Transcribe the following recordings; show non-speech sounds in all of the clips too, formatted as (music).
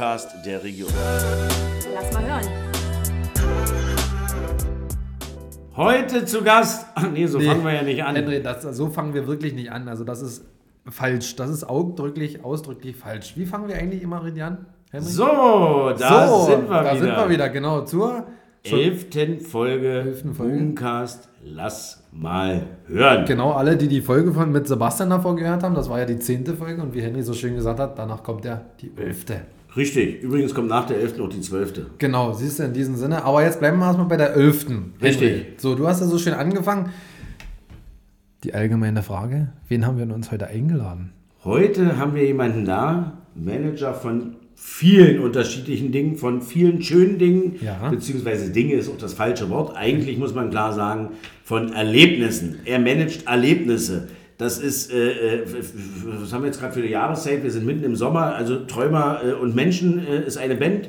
Podcast der Region. Lass mal hören. Heute zu Gast. Ach nee, so Nee, fangen wir ja nicht an. Henry, das, so fangen wir wirklich nicht an. Also das ist falsch. Das ist ausdrücklich, ausdrücklich falsch. Wie fangen wir eigentlich immer, Ridian? Henry? So, da So, sind wir da wieder. sind wir wieder, genau. Zur Elften Folge Elften Folge. Boomcast. Lass mal hören. Genau, alle, die die Folge von mit Sebastian davor gehört haben, das war ja die zehnte Folge und wie Henry so schön gesagt hat, danach kommt ja die elfte. Richtig. Übrigens kommt nach der Elften noch die Zwölfte. Genau, siehst du in diesem Sinne. Aber jetzt bleiben wir erstmal bei der elften. Richtig. Henry. So, du hast ja so schön angefangen. Die allgemeine Frage, wen haben wir uns heute eingeladen? Heute haben wir jemanden da, Manager von vielen unterschiedlichen Dingen, von vielen schönen Dingen, Ja. beziehungsweise Dinge ist auch das falsche Wort. Eigentlich muss man klar sagen, von Erlebnissen. Er managt Erlebnisse. Das ist, äh, äh, was haben wir jetzt gerade für eine Jahreszeit? Wir sind mitten im Sommer. Also Träumer äh, und Menschen äh, ist eine Band,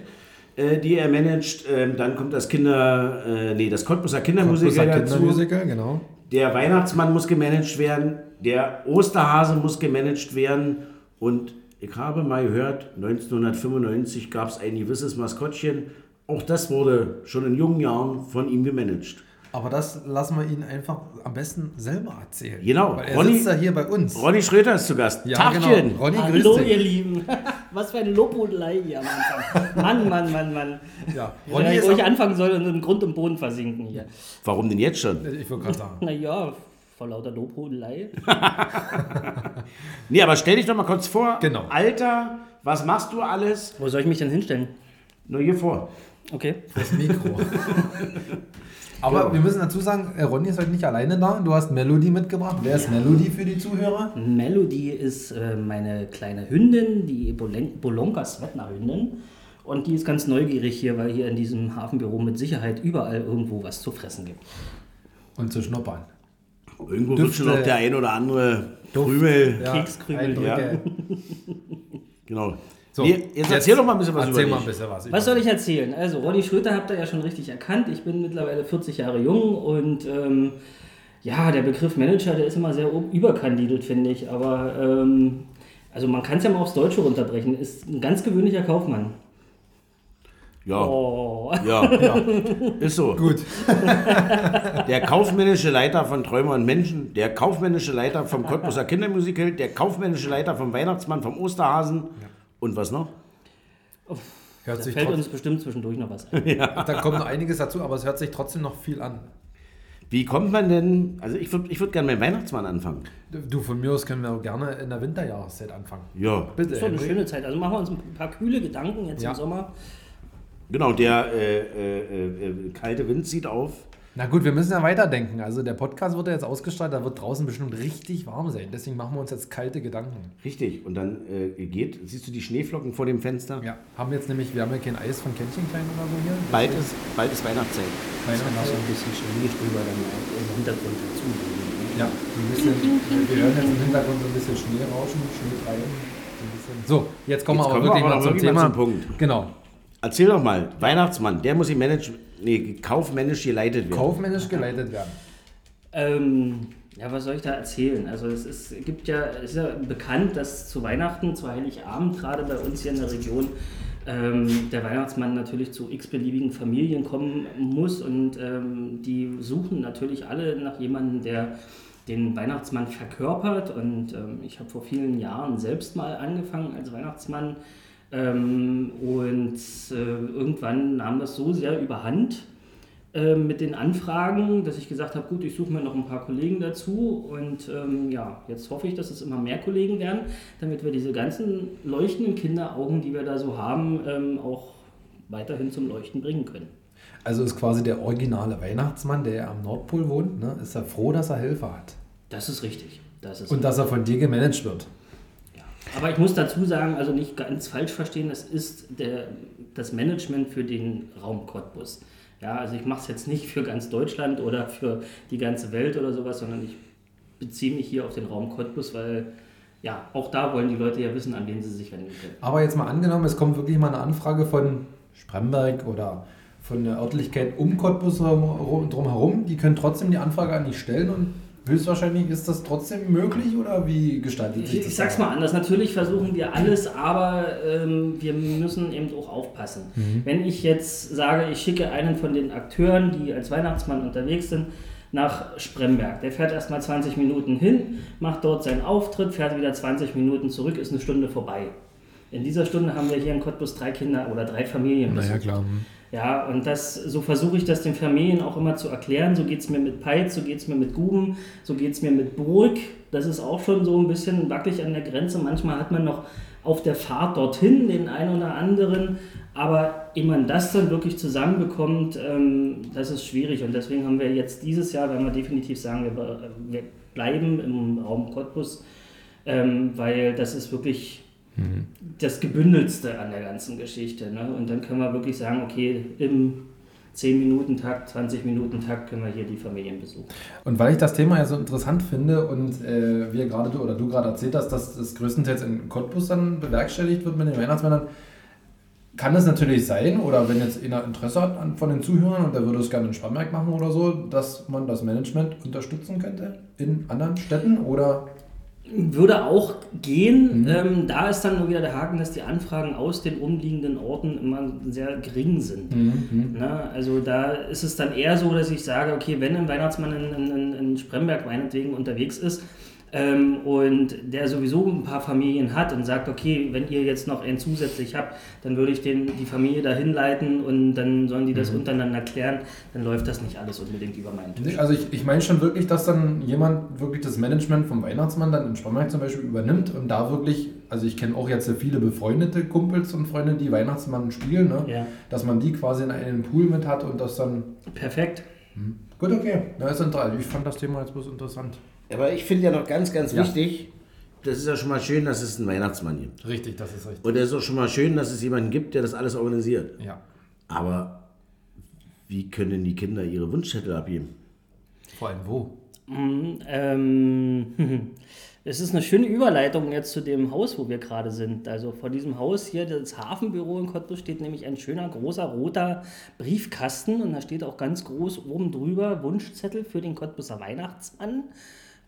äh, die er managt. Ähm, dann kommt das Kinder, äh, nee, das Cottbuser Kindermusiker Cottbuser dazu. Kindermusical, genau. Der Weihnachtsmann muss gemanagt werden, der Osterhase muss gemanagt werden und ich habe mal gehört, 1995 gab es ein gewisses Maskottchen. Auch das wurde schon in jungen Jahren von ihm gemanagt. Aber das lassen wir ihn einfach am besten selber erzählen. Genau. Weil er Ronny- sitzt ja hier bei uns. Ronny Schröter ist zu Gast. ja, Tagchen. genau. Ronny, Hallo, ihr. Lieben. (laughs) Was für eine Lobhudelei hier am Anfang. Mann, Mann, Mann, Mann. Ja, Ronny wo ich anfangen soll und im Grund und Boden versinken hier. Warum denn jetzt schon? ich wollte gerade sagen. (laughs) Naja, vor lauter Lobhudelei. (laughs) Nee, aber stell dich doch mal kurz vor. Genau. Alter, was machst du alles? Wo soll ich mich denn hinstellen? Nur hier vor. Okay. Das Mikro. Aber wir müssen dazu sagen, äh, Ronny ist heute nicht alleine da. Du hast Melody mitgebracht. Wer ist Melody für die Zuhörer? Melody ist äh, meine kleine Hündin, die Bolonka Svetna Hündin. Und die ist ganz neugierig hier, weil hier in diesem Hafenbüro mit Sicherheit überall irgendwo was zu fressen gibt. Und zu schnuppern. Irgendwo Düfte. wird schon noch der ein oder andere Krümel. Ja, Kekskrümel, Eindrücke. (laughs) (laughs) Genau. So, nee, jetzt, erzähl doch mal ein bisschen was erzähl über mal ein dich. bisschen was. Was soll ich erzählen? Also, Ronny Schröter habt ihr ja schon richtig erkannt. Ich bin mittlerweile 40 Jahre jung und ähm, ja, der Begriff Manager, der ist immer sehr überkandidelt, finde ich. Aber ähm, also man kann es ja mal aufs Deutsche runterbrechen. Ist ein ganz gewöhnlicher Kaufmann. Ja. Oh. Ja, (laughs) ist so. Gut. (laughs) Der kaufmännische Leiter von Träumer und Menschen, der kaufmännische Leiter vom Cottbuser Kindermusical, der kaufmännische Leiter vom Weihnachtsmann, vom Osterhasen und was noch? Hört Da sich fällt uns bestimmt zwischendurch noch was ein. (laughs) da kommt noch einiges dazu, aber es hört sich trotzdem noch viel an. Wie kommt man denn, also ich würde ich würd gerne mit dem Weihnachtsmann anfangen. Du, von mir aus können wir auch gerne in der Winterjahreszeit anfangen. Ja, Bitte. Das ist doch eine Henry. schöne Zeit. Also machen wir uns ein paar kühle Gedanken jetzt Ja. im Sommer. genau, der äh, äh, äh, kalte Wind zieht auf. Na gut, wir müssen ja weiterdenken. Also der Podcast wird ja jetzt ausgestrahlt, da wird draußen bestimmt richtig warm sein. Deswegen machen wir uns jetzt kalte Gedanken. Richtig, und dann äh, geht, siehst du die Schneeflocken vor dem Fenster? Ja, haben jetzt nämlich, wir haben ja kein Eis von Kännchen klein oder so hier. Bald ist, bald ist Weihnachtszeit. Das kann auch so ein bisschen Schneegestöber dann im Hintergrund dazu. Ja, so ein bisschen. Wir hören jetzt im Hintergrund so ein bisschen Schnee rauschen, Schnee treiben. So, jetzt kommen Jetzt wir aber kommen wir wirklich aber mal zum Thema. zum Punkt. Genau. Erzähl doch mal, Weihnachtsmann, der muss im Manage, nee, kaufmännisch geleitet werden. Kaufmännisch geleitet werden. Ähm, ja, was soll ich da erzählen? Also es ist, gibt ja, es ist ja bekannt, dass zu Weihnachten, zu Heiligabend, gerade bei uns hier in der Region, ähm, der Weihnachtsmann natürlich zu x-beliebigen Familien kommen muss und ähm, die suchen natürlich alle nach jemandem, der den Weihnachtsmann verkörpert und ähm, ich habe vor vielen Jahren selbst mal angefangen als Weihnachtsmann ähm, und äh, irgendwann nahm das so sehr überhand, äh, mit den Anfragen, dass ich gesagt habe, gut, ich suche mir noch ein paar Kollegen dazu und ähm, ja, jetzt hoffe ich, dass es immer mehr Kollegen werden, damit wir diese ganzen leuchtenden Kinderaugen, die wir da so haben, ähm, auch weiterhin zum Leuchten bringen können. Also ist quasi der originale Weihnachtsmann, der am Nordpol wohnt, ne, ist er froh, dass er Hilfe hat. Das ist richtig. Das ist Und dass er von dir gemanagt wird. Aber ich muss dazu sagen, also nicht ganz falsch verstehen, es ist der, das Management für den Raum Cottbus. Ja, also ich mache es jetzt nicht für ganz Deutschland oder für die ganze Welt oder sowas, sondern ich beziehe mich hier auf den Raum Cottbus, weil ja, auch da wollen die Leute ja wissen, an wen sie sich wenden können. Aber jetzt mal angenommen, es kommt wirklich mal eine Anfrage von Spremberg oder von der Örtlichkeit um Cottbus herum- drumherum. Die können trotzdem die Anfrage an dich stellen und höchstwahrscheinlich ist das trotzdem möglich oder wie gestaltet sich Ich, das? ich sag's mal anders, natürlich versuchen wir alles, aber ähm, wir müssen eben auch aufpassen. Mhm. Wenn ich jetzt sage, ich schicke einen von den Akteuren, die als Weihnachtsmann unterwegs sind, nach Spremberg. Der fährt erstmal 20 Minuten hin, macht dort seinen Auftritt, fährt wieder 20 Minuten zurück, ist eine Stunde vorbei. In dieser Stunde haben wir hier in Cottbus drei Kinder oder drei Familien. Naja, klar. Ja, und das, so versuche ich das den Familien auch immer zu erklären. So geht es mir mit Peitz, so geht es mir mit Guben, so geht es mir mit Burg. Das ist auch schon so ein bisschen wackelig an der Grenze. Manchmal hat man noch auf der Fahrt dorthin den einen oder anderen. Aber ehe man das dann wirklich zusammenbekommt, ähm, das ist schwierig. Und deswegen haben wir jetzt dieses Jahr, werden wir definitiv sagen, wir, wir bleiben im Raum Cottbus, ähm, weil das ist wirklich das Gebündelste an der ganzen Geschichte. Ne? Und dann können wir wirklich sagen, okay, im 10-Minuten-Takt, 20-Minuten-Takt können wir hier die Familien besuchen. Und weil ich das Thema ja so interessant finde und äh, wir gerade du oder du gerade erzählt hast, dass das größtenteils in Cottbus dann bewerkstelligt wird mit den Weihnachtsmännern, kann es natürlich sein, oder wenn jetzt einer Interesse hat von den Zuhörern und der würde es gerne in Spannberg machen oder so, dass man das Management unterstützen könnte in anderen Städten oder Würde auch gehen. Ähm, da ist dann nur wieder der Haken, dass die Anfragen aus den umliegenden Orten immer sehr gering sind. Na, also da ist es dann eher so, dass ich sage, okay, wenn ein Weihnachtsmann in, in, in Spremberg meinetwegen unterwegs ist ähm, und der sowieso ein paar Familien hat und sagt, okay, wenn ihr jetzt noch einen zusätzlich habt, dann würde ich den, die Familie dahin leiten und dann sollen die das untereinander klären, dann läuft das nicht alles unbedingt über meinen Tisch. Also ich, ich meine schon wirklich, dass dann jemand wirklich das Management vom Weihnachtsmann dann in Spannberg zum Beispiel übernimmt und da wirklich, also ich kenne auch jetzt sehr viele befreundete Kumpels und Freunde, die Weihnachtsmann spielen, ne? Ja. dass man die quasi in einem Pool mit hat und das dann... Perfekt. Gut, okay. Ja, ist interessant. Ich fand das Thema jetzt bloß interessant. Aber ich finde ja noch ganz, ganz Ja. wichtig, das ist ja schon mal schön, dass es einen Weihnachtsmann gibt. Richtig, das ist richtig. Und es ist auch schon mal schön, dass es jemanden gibt, der das alles organisiert. Ja. Aber wie können denn die Kinder ihre Wunschzettel abgeben? Vor allem wo? Mm, Ähm, (laughs) es ist eine schöne Überleitung jetzt zu dem Haus, wo wir gerade sind. Also vor diesem Haus hier, das Hafenbüro in Cottbus, steht nämlich ein schöner, großer, roter Briefkasten und da steht auch ganz groß oben drüber Wunschzettel für den Cottbuser Weihnachtsmann.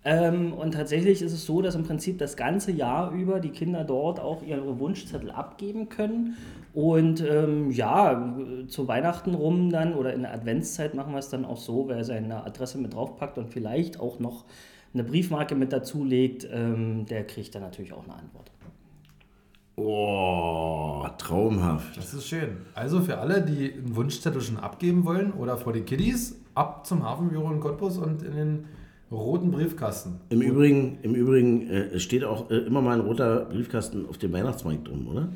Ähm, und tatsächlich ist es so, dass im Prinzip das ganze Jahr über die Kinder dort auch ihre Wunschzettel abgeben können. Und ähm, ja, zu Weihnachten rum dann oder in der Adventszeit machen wir es dann auch so, wer seine Adresse mit draufpackt und vielleicht auch noch eine Briefmarke mit dazulegt, ähm, der kriegt dann natürlich auch eine Antwort. Oh, traumhaft. Das ist schön. Also für alle, die einen Wunschzettel schon abgeben wollen oder vor den Kiddies, ab zum Hafenbüro in Cottbus und in den roten Briefkasten. Im Übrigen, im Übrigen äh, es steht auch äh, immer mal ein roter Briefkasten auf dem Weihnachtsmarkt drum, oder?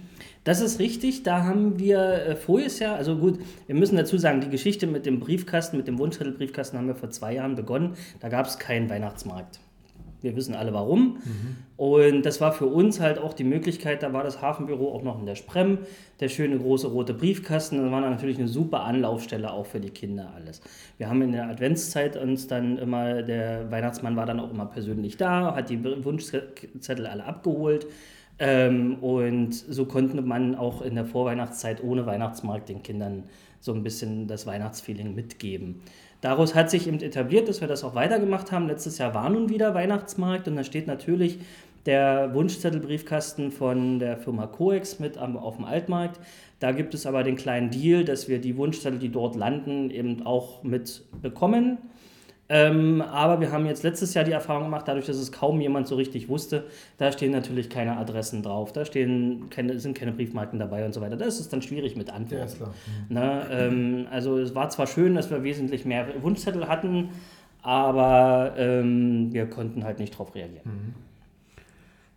Das ist richtig, da haben wir äh, voriges Jahr, also gut, wir müssen dazu sagen, die Geschichte mit dem Briefkasten, mit dem Wunschzettelbriefkasten haben wir vor zwei Jahren begonnen. Da gab es keinen Weihnachtsmarkt. Wir wissen alle warum. Und das war für uns halt auch die Möglichkeit, da war das Hafenbüro auch noch in der Sprem, der schöne große rote Briefkasten. Das war natürlich eine super Anlaufstelle auch für die Kinder alles. Wir haben in der Adventszeit uns dann immer, der Weihnachtsmann war dann auch immer persönlich da, hat die Wunschzettel alle abgeholt. Ähm, und so konnte man auch in der Vorweihnachtszeit ohne Weihnachtsmarkt den Kindern so ein bisschen das Weihnachtsfeeling mitgeben. Daraus hat sich eben etabliert, dass wir das auch weitergemacht haben. Letztes Jahr war nun wieder Weihnachtsmarkt und da steht natürlich der Wunschzettelbriefkasten von der Firma Coex mit auf dem Altmarkt. Da gibt es aber den kleinen Deal, dass wir die Wunschzettel, die dort landen, eben auch mit bekommen. Ähm, aber wir haben jetzt letztes Jahr die Erfahrung gemacht, dadurch, dass es kaum jemand so richtig wusste, da stehen natürlich keine Adressen drauf, da stehen keine, sind keine Briefmarken dabei und so weiter. Da ist es dann schwierig mit Antworten. Ja, ist klar. Ne, ähm, also es war zwar schön, dass wir wesentlich mehr Wunschzettel hatten, aber ähm, wir konnten halt nicht darauf reagieren.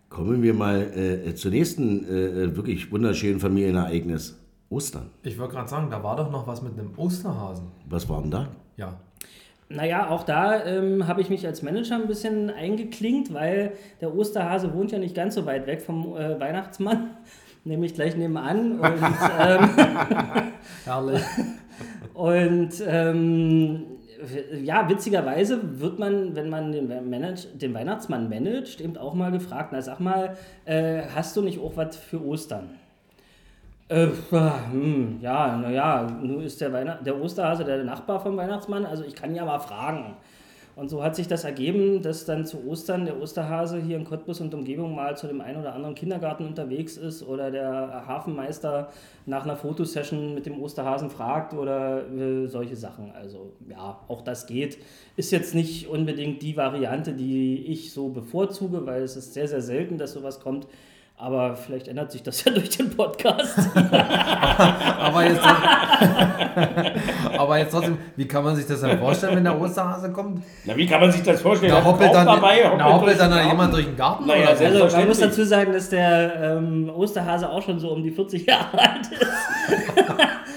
Kommen wir mal äh, zur nächsten äh, wirklich wunderschönen Familienereignis. Ostern. Ich wollte gerade sagen, da war doch noch was mit einem Osterhasen. Was war denn da? Ja. Naja, auch da ähm, habe ich mich als Manager ein bisschen eingeklinkt, weil der Osterhase wohnt ja nicht ganz so weit weg vom äh, Weihnachtsmann, (laughs) nämlich gleich nebenan. Und, ähm, (laughs) Herrlich. Und ähm, ja, witzigerweise wird man, wenn man den, Manage, den Weihnachtsmann managt, eben auch mal gefragt, na sag mal, äh, hast du nicht auch was für Ostern? Äh, hm, ja, naja, nun ist der, Weihnacht der Osterhase der Nachbar vom Weihnachtsmann, also ich kann ja mal fragen. Und so hat sich das ergeben, dass dann zu Ostern der Osterhase hier in Cottbus und Umgebung mal zu dem einen oder anderen Kindergarten unterwegs ist oder der Hafenmeister nach einer Fotosession mit dem Osterhasen fragt oder äh, solche Sachen. Also ja, auch das geht. Ist jetzt nicht unbedingt die Variante, die ich so bevorzuge, weil es ist sehr, sehr selten, dass sowas kommt. Aber vielleicht ändert sich das ja (laughs) durch den Podcast. (laughs) aber, jetzt, (laughs) aber jetzt trotzdem, wie kann man sich das dann vorstellen, wenn der Osterhase kommt? Na, wie kann man sich das vorstellen? Da hoppelt dann, dabei, hoppelt da hoppelt dann jemand durch den Garten? Naja, oder? Also man muss dazu sagen, dass der ähm, Osterhase auch schon so um die 40 Jahre alt ist.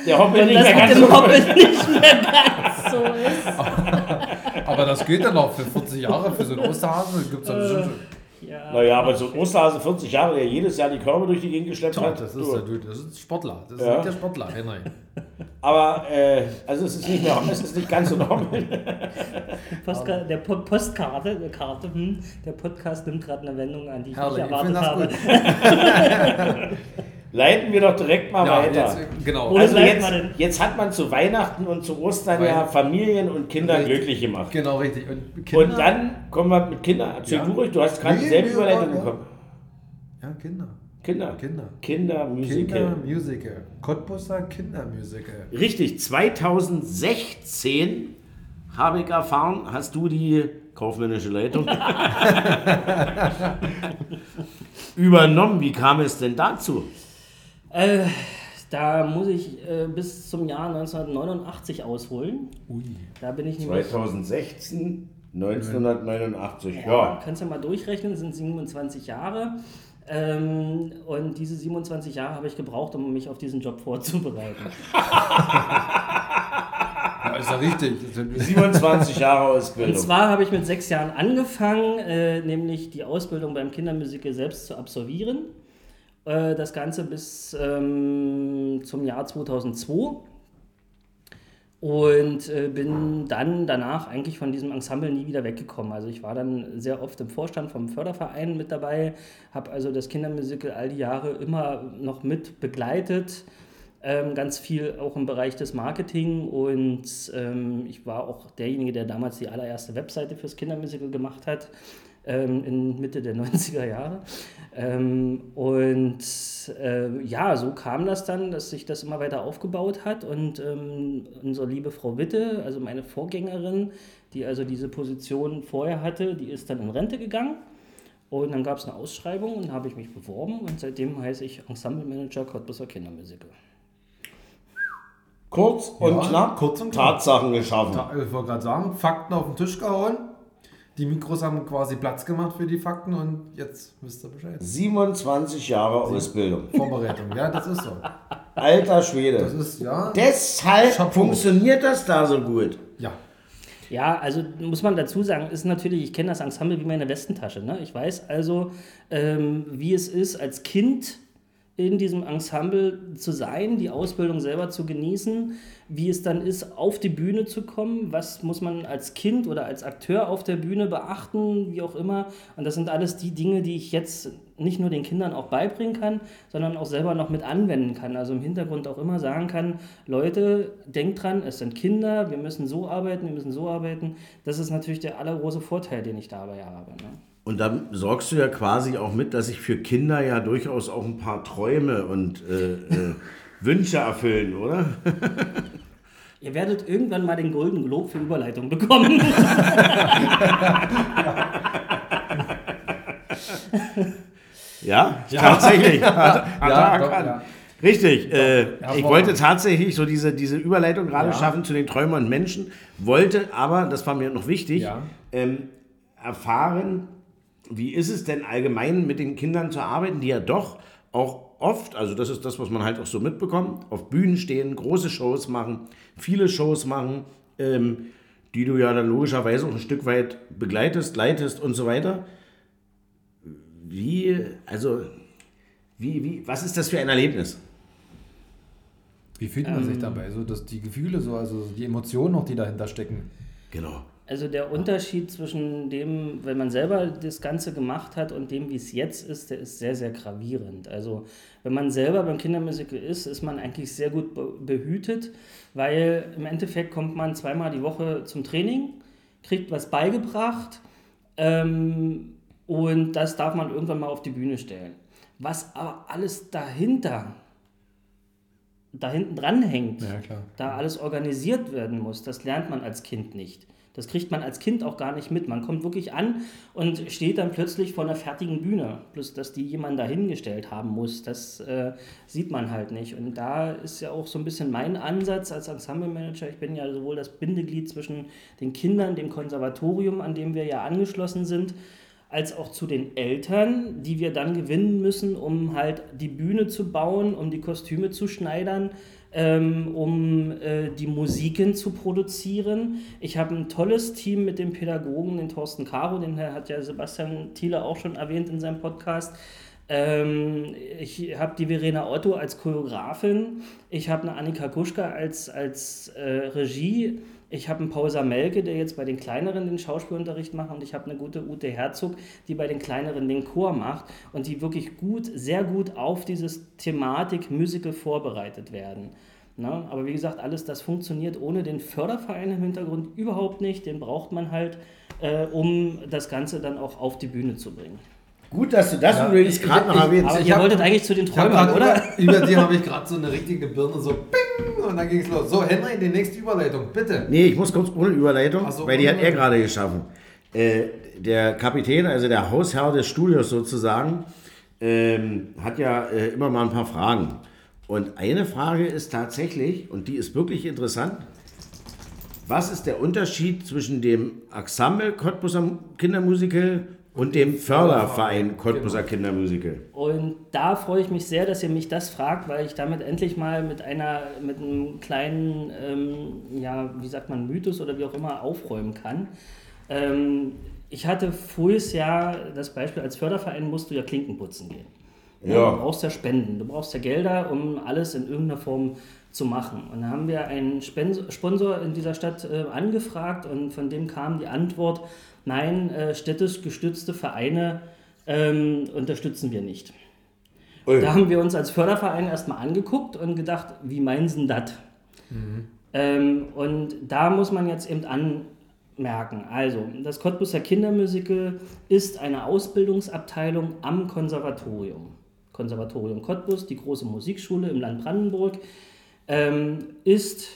Der hoppelt nicht das mehr ganz so Hoppeln nicht mehr ganz so ist. Aber das geht dann auch für 40 Jahre, für so einen Osterhasen. Gibt's dann bestimmt schon- Ja. Naja, aber so ein Osterhase 40 Jahre, der jedes Jahr die Körbe durch die Gegend geschleppt hat. Das ist, der, Dude, das ist ein Sportler. Das Ja. ist der Sportler, Henry. (laughs) Aber äh, also es ist nicht mehr, es ist nicht ganz so normal. (laughs) Postka der po Postkarte, äh, Karte, hm, der Podcast nimmt gerade eine Wendung an, die ich Herrlich, nicht ich erwartet das habe. (laughs) Leiten wir doch direkt mal Ja, weiter. jetzt, genau. Also jetzt, jetzt hat man zu Weihnachten und zu Ostern Weil- ja Familien und Kinder Richtig. glücklich gemacht. Genau, richtig. Und, Kinder, Und dann kommen wir mit Kindern. Erzähl Ja. du ruhig, du hast gerade Nee, nee, Überleitung ja. bekommen. Ja, Kinder. Kinder. Kinder. Kindermusical. Kindermusical. Cottbusser Kindermusical. Richtig, 2016 habe ich erfahren, hast du die kaufmännische Leitung (laughs) (laughs) übernommen. Wie kam es denn dazu? Äh, da muss ich äh, bis zum Jahr 1989 ausholen. Ui. Da bin ich nämlich. 2016, 1989. Ja, Ja. kannst ja mal durchrechnen, sind 27 Jahre. Ähm, und diese 27 Jahre habe ich gebraucht, um mich auf diesen Job vorzubereiten. (laughs) Ja, ist ja richtig. 27 Jahre Und Ausbildung. zwar habe ich mit sechs Jahren angefangen, äh, nämlich die Ausbildung beim Kindermusical selbst zu absolvieren. Äh, das Ganze bis ähm, zum Jahr 2002. Und äh, bin dann danach eigentlich von diesem Ensemble nie wieder weggekommen. Also ich war dann sehr oft im Vorstand vom Förderverein mit dabei, habe also das Kindermusical all die Jahre immer noch mit begleitet. Ähm, ganz viel auch im Bereich des Marketing und ähm, ich war auch derjenige, der damals die allererste Webseite fürs Kindermusical gemacht hat, ähm, in Mitte der (laughs) 90er Jahre. Ähm, und äh, ja, so kam das dann, dass sich das immer weiter aufgebaut hat und ähm, unsere liebe Frau Witte, also meine Vorgängerin, die also diese Position vorher hatte, die ist dann in Rente gegangen. Und dann gab es eine Ausschreibung und habe ich mich beworben und seitdem heiße ich Ensemble Manager Cottbusser Kindermusical. Kurz und Ja, knapp. kurz und knapp. Tatsachen geschaffen. Ta- Ich wollte gerade sagen, Fakten auf den Tisch gehauen. Die Mikros haben quasi Platz gemacht für die Fakten und jetzt wisst ihr Bescheid. 27 Jahre Ausbildung. Vorbereitung, ja, das ist so. Alter Schwede. Das ist, ja. Deshalb Chapeau. funktioniert das da so gut. Ja. Ja, also muss man dazu sagen, ist natürlich, ich kenne das Ensemble wie meine Westentasche. Ne? Ich weiß also, ähm, wie es ist, als Kind in diesem Ensemble zu sein, die Ausbildung selber zu genießen, wie es dann ist, auf die Bühne zu kommen, was muss man als Kind oder als Akteur auf der Bühne beachten, wie auch immer. Und das sind alles die Dinge, die ich jetzt nicht nur den Kindern auch beibringen kann, sondern auch selber noch mit anwenden kann. Also im Hintergrund auch immer sagen kann, Leute, denkt dran, es sind Kinder, wir müssen so arbeiten, wir müssen so arbeiten. Das ist natürlich der allergroße Vorteil, den ich dabei habe. Ne? Und dann sorgst du ja quasi auch mit, dass sich für Kinder ja durchaus auch ein paar Träume und äh, äh, (laughs) Wünsche erfüllen, oder? Ihr werdet irgendwann mal den Golden Globe für Überleitung bekommen. (laughs) Ja, tatsächlich. Hat, hat Ja, er doch, erkannt. ja. Richtig. Äh, ich wollte tatsächlich so diese, diese Überleitung gerade Ja. schaffen zu den Träumern und Menschen, wollte aber, das war mir noch wichtig, Ja. ähm, erfahren, wie ist es denn allgemein mit den Kindern zu arbeiten, die ja doch auch oft, also das ist das, was man halt auch so mitbekommt, auf Bühnen stehen, große Shows machen, viele Shows machen, ähm, die du ja dann logischerweise auch ein Stück weit begleitest, leitest und so weiter. Wie, also, wie, wie, was ist das für ein Erlebnis? Wie fühlt man sich dabei? So, dass die Gefühle, so, also die Emotionen noch, die dahinter stecken. Genau. Also der Unterschied zwischen dem, wenn man selber das Ganze gemacht hat und dem, wie es jetzt ist, der ist sehr, sehr gravierend. Also wenn man selber beim Kindermusical ist, ist man eigentlich sehr gut be behütet, weil im Endeffekt kommt man zweimal die Woche zum Training, kriegt was beigebracht ähm, und das darf man irgendwann mal auf die Bühne stellen. Was aber alles dahinter, da hinten dran hängt, Ja, da alles organisiert werden muss, das lernt man als Kind nicht. Das kriegt man als Kind auch gar nicht mit. Man kommt wirklich an und steht dann plötzlich vor einer fertigen Bühne. Bloß, dass die jemand dahingestellt haben muss, das äh, sieht man halt nicht. Und da ist ja auch so ein bisschen mein Ansatz als Ensemble-Manager. Ich bin ja sowohl das Bindeglied zwischen den Kindern, dem Konservatorium, an dem wir ja angeschlossen sind, als auch zu den Eltern, die wir dann gewinnen müssen, um halt die Bühne zu bauen, um die Kostüme zu schneidern, ähm, um äh, die Musiken zu produzieren. Ich habe ein tolles Team mit dem Pädagogen, den Thorsten Caro, den hat ja Sebastian Thiele auch schon erwähnt in seinem Podcast. Ähm, ich habe die Verena Otto als Choreografin, ich habe eine Annika Kuschka als, als äh, Regie, ich habe einen Paul Samelke, der jetzt bei den Kleineren den Schauspielunterricht macht und ich habe eine gute Ute Herzog, die bei den Kleineren den Chor macht und die wirklich gut, sehr gut auf dieses Thematik Musical vorbereitet werden. Na, aber wie gesagt, alles das funktioniert ohne den Förderverein im Hintergrund überhaupt nicht. Den braucht man halt, äh, um das Ganze dann auch auf die Bühne zu bringen. Gut, dass du das Ja, übrigens ich- gerade noch ich- erwähnst. Aber Ich ihr hab- wolltet eigentlich zu den Träumern, grad oder? Über, über die habe ich gerade so eine richtige Birne, so ping, und dann ging es los. So, Henry, die nächste Überleitung, bitte. Nee, ich muss kurz ohne Überleitung, so, weil die hat er gerade geschaffen. Äh, der Kapitän, also der Hausherr des Studios sozusagen, ähm, hat ja äh, immer mal ein paar Fragen. Und eine Frage ist tatsächlich, und die ist wirklich interessant, was ist der Unterschied zwischen dem Ensemble Cottbuser Kindermusical und dem Förderverein Cottbuser Kindermusical? Und da freue ich mich sehr, dass ihr mich das fragt, weil ich damit endlich mal mit einer, mit einem kleinen, ähm, ja, wie sagt man, Mythos oder wie auch immer aufräumen kann. Ähm, ich hatte voriges Jahr das Beispiel, als Förderverein musst du ja Klinken putzen gehen. Ja. Du brauchst ja Spenden, du brauchst ja Gelder, um alles in irgendeiner Form zu machen. Und da haben wir einen Sponsor in dieser Stadt äh, angefragt und von dem kam die Antwort, nein, äh, städtisch gestützte Vereine ähm, unterstützen wir nicht. Da haben wir uns als Förderverein erstmal angeguckt und gedacht, wie meinen Sie das? Ähm, und da muss man jetzt eben anmerken, also das Cottbuser Kindermusical ist eine Ausbildungsabteilung am Konservatorium. Konservatorium Cottbus, die große Musikschule im Land Brandenburg, ähm, ist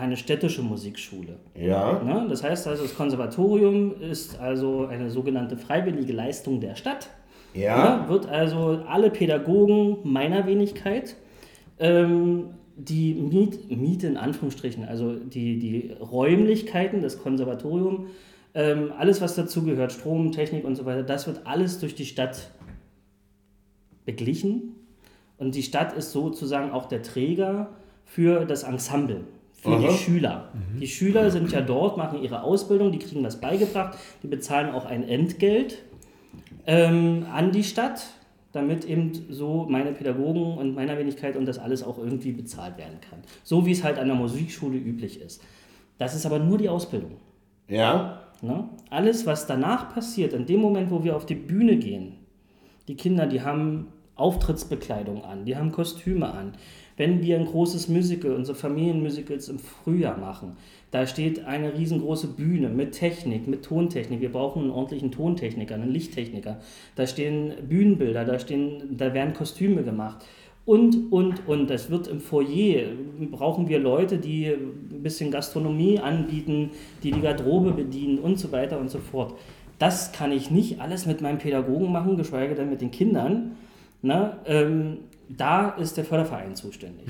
eine städtische Musikschule. Ja. Ne? Das heißt also, das Konservatorium ist also eine sogenannte freiwillige Leistung der Stadt. Ja. Ne? Wird also alle Pädagogen meiner Wenigkeit ähm, die Miet, Miete in Anführungsstrichen, also die, die Räumlichkeiten des Konservatoriums, ähm, alles was dazugehört, Strom, Technik und so weiter, das wird alles durch die Stadt beglichen. Und die Stadt ist sozusagen auch der Träger für das Ensemble, für Aha. die Schüler. Die Schüler sind ja dort, machen ihre Ausbildung, die kriegen was beigebracht, die bezahlen auch ein Entgelt ähm, an die Stadt, damit eben so meine Pädagogen und meiner Wenigkeit und das alles auch irgendwie bezahlt werden kann. So wie es halt an der Musikschule üblich ist. Das ist aber nur die Ausbildung. Ja. Ne? Alles, was danach passiert, in dem Moment, wo wir auf die Bühne gehen, die Kinder, die haben Auftrittsbekleidung an, die haben Kostüme an. Wenn wir ein großes Musical, unsere Familienmusicals im Frühjahr machen, da steht eine riesengroße Bühne mit Technik, mit Tontechnik. Wir brauchen einen ordentlichen Tontechniker, einen Lichttechniker. Da stehen Bühnenbilder, da, stehen, da werden Kostüme gemacht. Und, und, und. Das wird im Foyer, brauchen wir Leute, die ein bisschen Gastronomie anbieten, die die Garderobe bedienen und so weiter und so fort. Das kann ich nicht alles mit meinem Pädagogen machen, geschweige denn mit den Kindern. Ne? Ähm, da ist der Förderverein zuständig.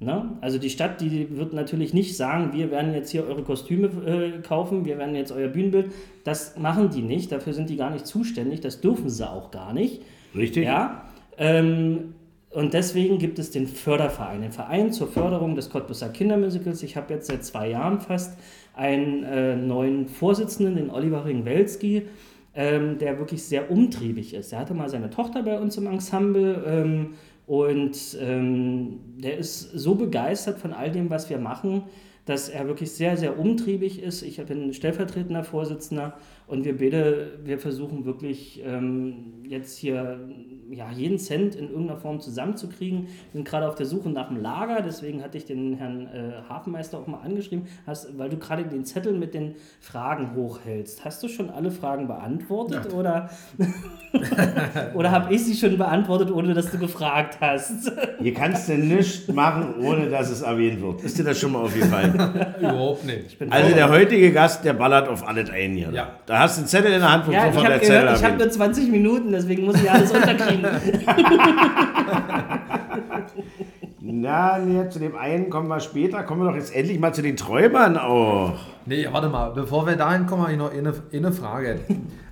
Ne? Also die Stadt, die wird natürlich nicht sagen, wir werden jetzt hier eure Kostüme äh, kaufen, wir werden jetzt euer Bühnenbild. Das machen die nicht, dafür sind die gar nicht zuständig, das dürfen sie auch gar nicht. Richtig? Ja, ähm, und deswegen gibt es den Förderverein, den Verein zur Förderung des Cottbuser Kindermusicals. Ich habe jetzt seit zwei Jahren fast einen äh, neuen Vorsitzenden, den Oliver Ring-Welski, ähm, der wirklich sehr umtriebig ist. Er hatte mal seine Tochter bei uns im Ensemble ähm, und ähm, der ist so begeistert von all dem, was wir machen, dass er wirklich sehr, sehr umtriebig ist. Ich bin stellvertretender Vorsitzender Und wir beide, wir versuchen wirklich ähm, jetzt hier ja, jeden Cent in irgendeiner Form zusammenzukriegen. Wir sind gerade auf der Suche nach einem Lager, deswegen hatte ich den Herrn äh, Hafenmeister auch mal angeschrieben, hast, weil du gerade den Zettel mit den Fragen hochhältst. Hast du schon alle Fragen beantwortet ja. oder, (laughs) oder habe ich sie schon beantwortet, ohne dass du gefragt hast? Hier kannst du nichts machen, ohne dass es erwähnt wird. Ist dir das schon mal aufgefallen? (laughs) Überhaupt nicht. Also der heutige Gast, der ballert auf alles ein hier. Ja. Da hast du einen Zettel in der Hand, wo ja, sofort der Zettel gehört, Ich habe nur 20 Minuten, deswegen muss ich alles unterkriegen. (laughs) Na, nee, zu dem einen kommen wir später. Kommen wir doch jetzt endlich mal zu den Träumern auch. Nee, warte mal. Bevor wir dahin kommen, habe ich noch eine, eine Frage.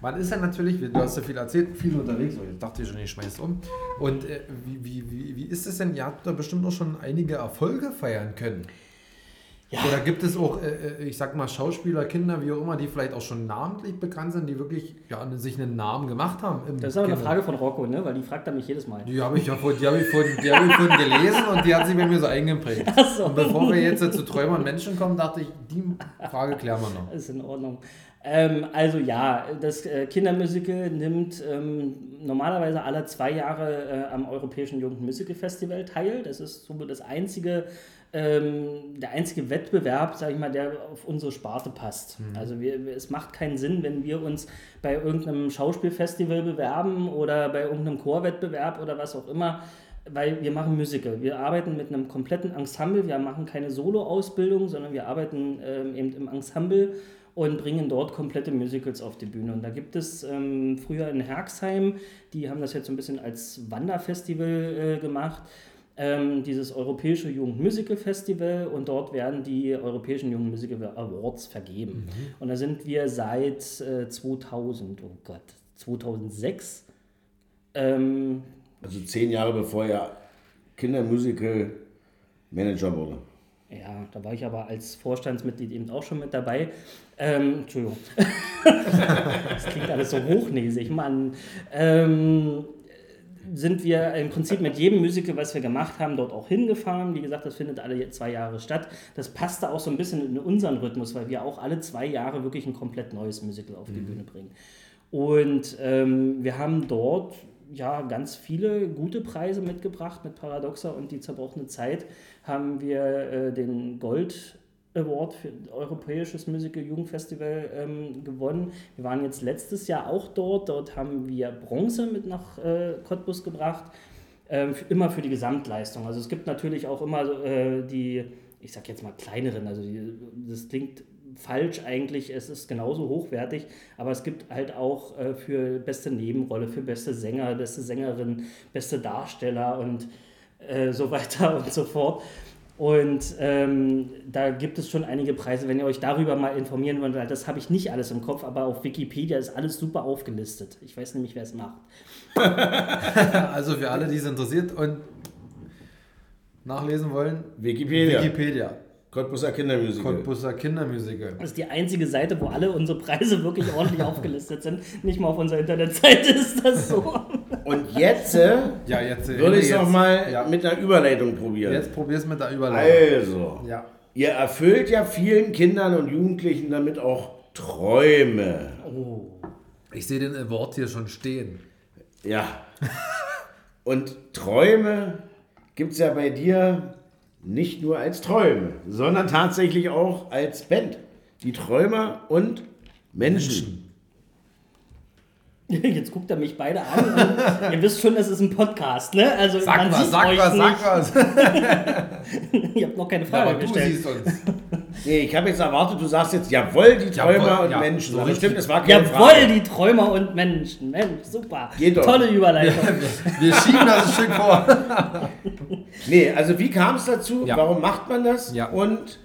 Man ist ja natürlich, du hast ja viel erzählt, viel unterwegs. Ich dachte schon, ich schmeiß um. Und äh, wie, wie, wie, wie ist es denn? Ihr habt da bestimmt auch schon einige Erfolge feiern können. Ja. Oder gibt es auch, äh, äh, ich sag mal, Schauspieler, Kinder, wie auch immer, die vielleicht auch schon namentlich bekannt sind, die wirklich ja, sich einen Namen gemacht haben? das ist aber eine Frage von Rocco, ne? weil die fragt er mich jedes Mal. Die habe ich ja vorhin, die hab ich vorhin, die hab ich vorhin gelesen und die hat sich bei mir so eingeprägt. (laughs) So. Und bevor wir jetzt zu Träumer und Menschen kommen, dachte ich, die Frage klären wir noch. (laughs) Ist in Ordnung. Ähm, also ja, das äh, Kindermusical nimmt ähm, normalerweise alle zwei Jahre äh, am Europäischen Jugendmusical Festival teil. Das ist so das einzige ähm, der einzige Wettbewerb, sage ich mal, der auf unsere Sparte passt. Mhm. Also wir, es macht keinen Sinn, wenn wir uns bei irgendeinem Schauspielfestival bewerben oder bei irgendeinem Chorwettbewerb oder was auch immer, weil wir machen Musical. Wir arbeiten mit einem kompletten Ensemble, wir machen keine Solo-Ausbildung, sondern wir arbeiten ähm, eben im Ensemble und bringen dort komplette Musicals auf die Bühne. Und da gibt es ähm, früher in Herxheim, die haben das jetzt so ein bisschen als Wanderfestival äh, gemacht ähm, dieses Europäische Jugendmusical Festival und dort werden die Europäischen Jugendmusical Awards vergeben. Mhm. Und da sind wir seit äh, 2000, oh Gott, 2006. Ähm, also zehn Jahre bevor er Kindermusical Manager wurde. Ja, da war ich aber als Vorstandsmitglied eben auch schon mit dabei. Ähm, Entschuldigung. (laughs) das klingt alles so hochnäsig, Mann. Ähm, sind wir im Prinzip mit jedem Musical, was wir gemacht haben, dort auch hingefahren. Wie gesagt, das findet alle zwei Jahre statt. Das passte auch so ein bisschen in unseren Rhythmus, weil wir auch alle zwei Jahre wirklich ein komplett neues Musical auf die mhm. Bühne bringen. Und ähm, wir haben dort ja ganz viele gute Preise mitgebracht mit Paradoxa und die zerbrochene Zeit haben wir äh, den Gold Award für Europäisches Musical Jugendfestival ähm, gewonnen. Wir waren jetzt letztes Jahr auch dort. Dort haben wir Bronze mit nach äh, Cottbus gebracht. Ähm, immer für die Gesamtleistung. Also es gibt natürlich auch immer äh, die, ich sag jetzt mal kleineren, also die, das klingt falsch eigentlich, es ist genauso hochwertig, aber es gibt halt auch äh, für beste Nebenrolle, für beste Sänger, beste Sängerin, beste Darsteller und äh, so weiter (laughs) und so fort. Und ähm, da gibt es schon einige Preise, wenn ihr euch darüber mal informieren wollt, weil das habe ich nicht alles im Kopf, aber auf Wikipedia ist alles super aufgelistet. Ich weiß nämlich, wer es macht. (laughs) also für alle, die es interessiert und nachlesen wollen, Wikipedia. Wikipedia. Cottbusser Kindermusical. Cottbusser Kindermusical. Das ist die einzige Seite, wo alle unsere Preise wirklich ordentlich (laughs) aufgelistet sind. Nicht mal auf unserer Internetseite ist das so. Und jetzt, äh, (laughs) ja, jetzt äh, würde ich es nochmal ja. mit einer Überleitung probieren. Jetzt probier es mit der Überleitung. Also, ja. ihr erfüllt ja vielen Kindern und Jugendlichen damit auch Träume. Oh. Ich sehe den Wort hier schon stehen. Ja. und Träume gibt es ja bei dir nicht nur als Träume, sondern tatsächlich auch als Band. Die Träumer und Menschen. (laughs) Jetzt guckt er mich beide an. (laughs) ihr wisst schon, es ist ein Podcast, ne? Also sag was, sag was, sag was. (laughs) ihr habt noch keine Frage ja, gestellt. Du siehst uns. Nee, ich habe jetzt erwartet, du sagst jetzt, jawohl, die Träumer jawohl, und ja, Menschen. So stimmt, es war keine jawohl, Frage. die Träumer und Menschen. Mensch, super. Geht doch. Tolle Überleitung. wir, wir schieben das ein Stück vor. nee, also wie kam es dazu? Ja. Warum macht man das? Ja. Und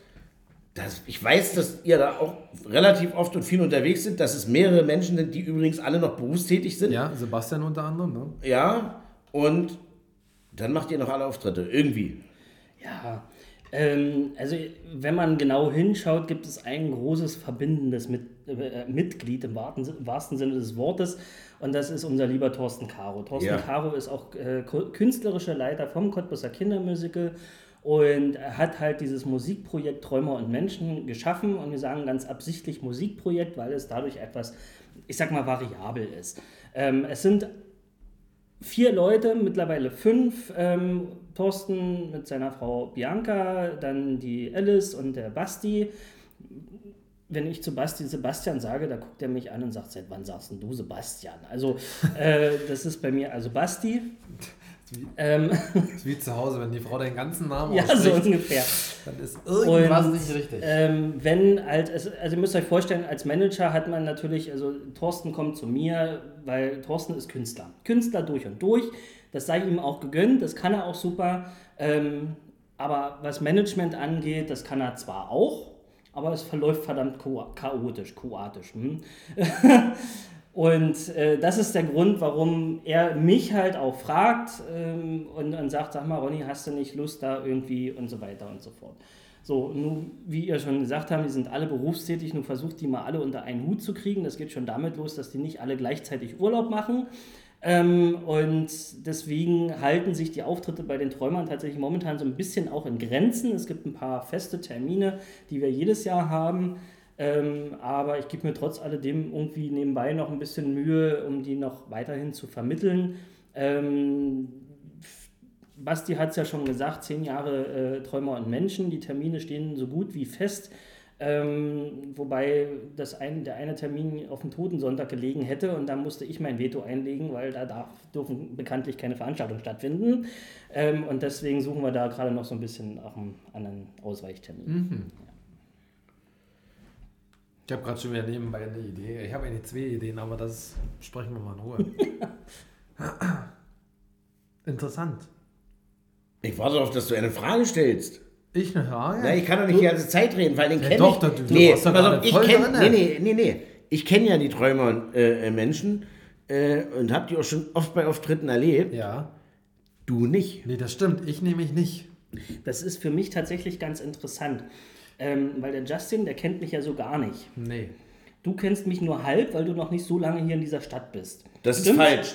das, ich weiß, dass ihr da auch relativ oft und viel unterwegs sind, dass es mehrere Menschen sind, die übrigens alle noch berufstätig sind. Ja, Sebastian unter anderem. Ne? Ja, und dann macht ihr noch alle Auftritte, irgendwie. Ja, ähm, also wenn man genau hinschaut, gibt es ein großes verbindendes Mit, äh, Mitglied im wahrsten Sinne des Wortes und das ist unser lieber Thorsten Caro. Thorsten ja. Caro ist auch äh, künstlerischer Leiter vom Cottbusser Kindermusical Und hat halt dieses Musikprojekt Träumer und Menschen geschaffen und wir sagen ganz absichtlich Musikprojekt, weil es dadurch etwas, ich sag mal, variabel ist. Ähm, es sind vier Leute, mittlerweile fünf. Ähm, Thorsten mit seiner Frau Bianca, dann die Alice und der Basti. Wenn ich zu Basti Sebastian sage, da guckt er mich an und sagt, seit wann sagst du Sebastian? Also äh, das ist bei mir also Basti. Ähm, das ist wie zu Hause, wenn die Frau den ganzen Namen Ja, so ungefähr. Dann ist irgendwas Und, nicht richtig. Ähm, wenn halt, also ihr müsst euch vorstellen, als Manager hat man natürlich, also Thorsten kommt zu mir, weil Thorsten ist Künstler. Künstler durch und durch. Das sei ihm auch gegönnt, das kann er auch super. Ähm, aber was Management angeht, das kann er zwar auch, aber es verläuft verdammt cha- chaotisch, chaotisch. Hm? (laughs) Und äh, das ist der Grund, warum er mich halt auch fragt ähm, und, und sagt, sag mal, Ronny, hast du nicht Lust da irgendwie und so weiter und so fort. So, nun, wie ihr schon gesagt habt, die sind alle berufstätig, nun versucht die mal alle unter einen Hut zu kriegen. Das geht schon damit los, dass die nicht alle gleichzeitig Urlaub machen. Ähm, und deswegen halten sich die Auftritte bei den Träumern tatsächlich momentan so ein bisschen auch in Grenzen. Es gibt ein paar feste Termine, die wir jedes Jahr haben. Ähm, aber ich gebe mir trotz alledem irgendwie nebenbei noch ein bisschen Mühe, um die noch weiterhin zu vermitteln. Ähm, Basti hat es ja schon gesagt, zehn Jahre äh, Träumer und Menschen. Die Termine stehen so gut wie fest. Ähm, wobei das ein, der eine Termin auf dem Totensonntag gelegen hätte und da musste ich mein Veto einlegen, weil da darf, dürfen bekanntlich keine Veranstaltungen stattfinden. Ähm, und deswegen suchen wir da gerade noch so ein bisschen nach einem anderen Ausweichtermin. Ich habe gerade schon wieder nebenbei eine Idee. Ich habe eigentlich zwei Ideen, aber das sprechen wir mal in Ruhe. (laughs) Interessant. Ich warte darauf, dass du eine Frage stellst. Ich eine Frage? Na, ich kann doch nicht die ganze Zeit reden, weil den Ja, kenne doch, ich. doch, du- du nee, warst gerade ich kenne, nee, nee, nee, nee. Ich kenne ja die Träumer und äh, äh, Menschen äh, und habe die auch schon oft bei Auftritten erlebt. Ja. Du nicht. Nee, das stimmt. Ich nämlich nicht. Das ist für mich tatsächlich ganz interessant, ähm, weil der Justin, der kennt mich ja so gar nicht. Nee. Du kennst mich nur halb, weil du noch nicht so lange hier in dieser Stadt bist. Das ist Stimmt? falsch.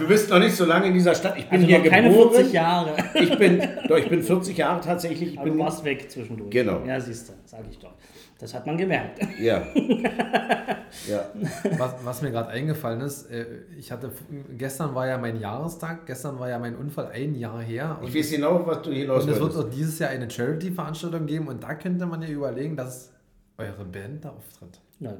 Du bist noch nicht so lange in dieser Stadt. Ich bin Also hier noch keine geboren. 40 Jahre. Ich bin, doch, ich bin 40 Jahre tatsächlich. Ich Aber du bin, warst weg zwischendurch. Genau. Ja, siehst du, sag ich doch. Das hat man gemerkt. ja. (laughs) ja. Was, was mir gerade eingefallen ist, äh, ich hatte gestern war ja mein Jahrestag, gestern war ja mein Unfall ein Jahr her und, Ich weiß genau, was du hinaus und es wird auch dieses Jahr eine Charity-Veranstaltung geben und da könnte man ja überlegen, dass eure Band da auftritt. Na,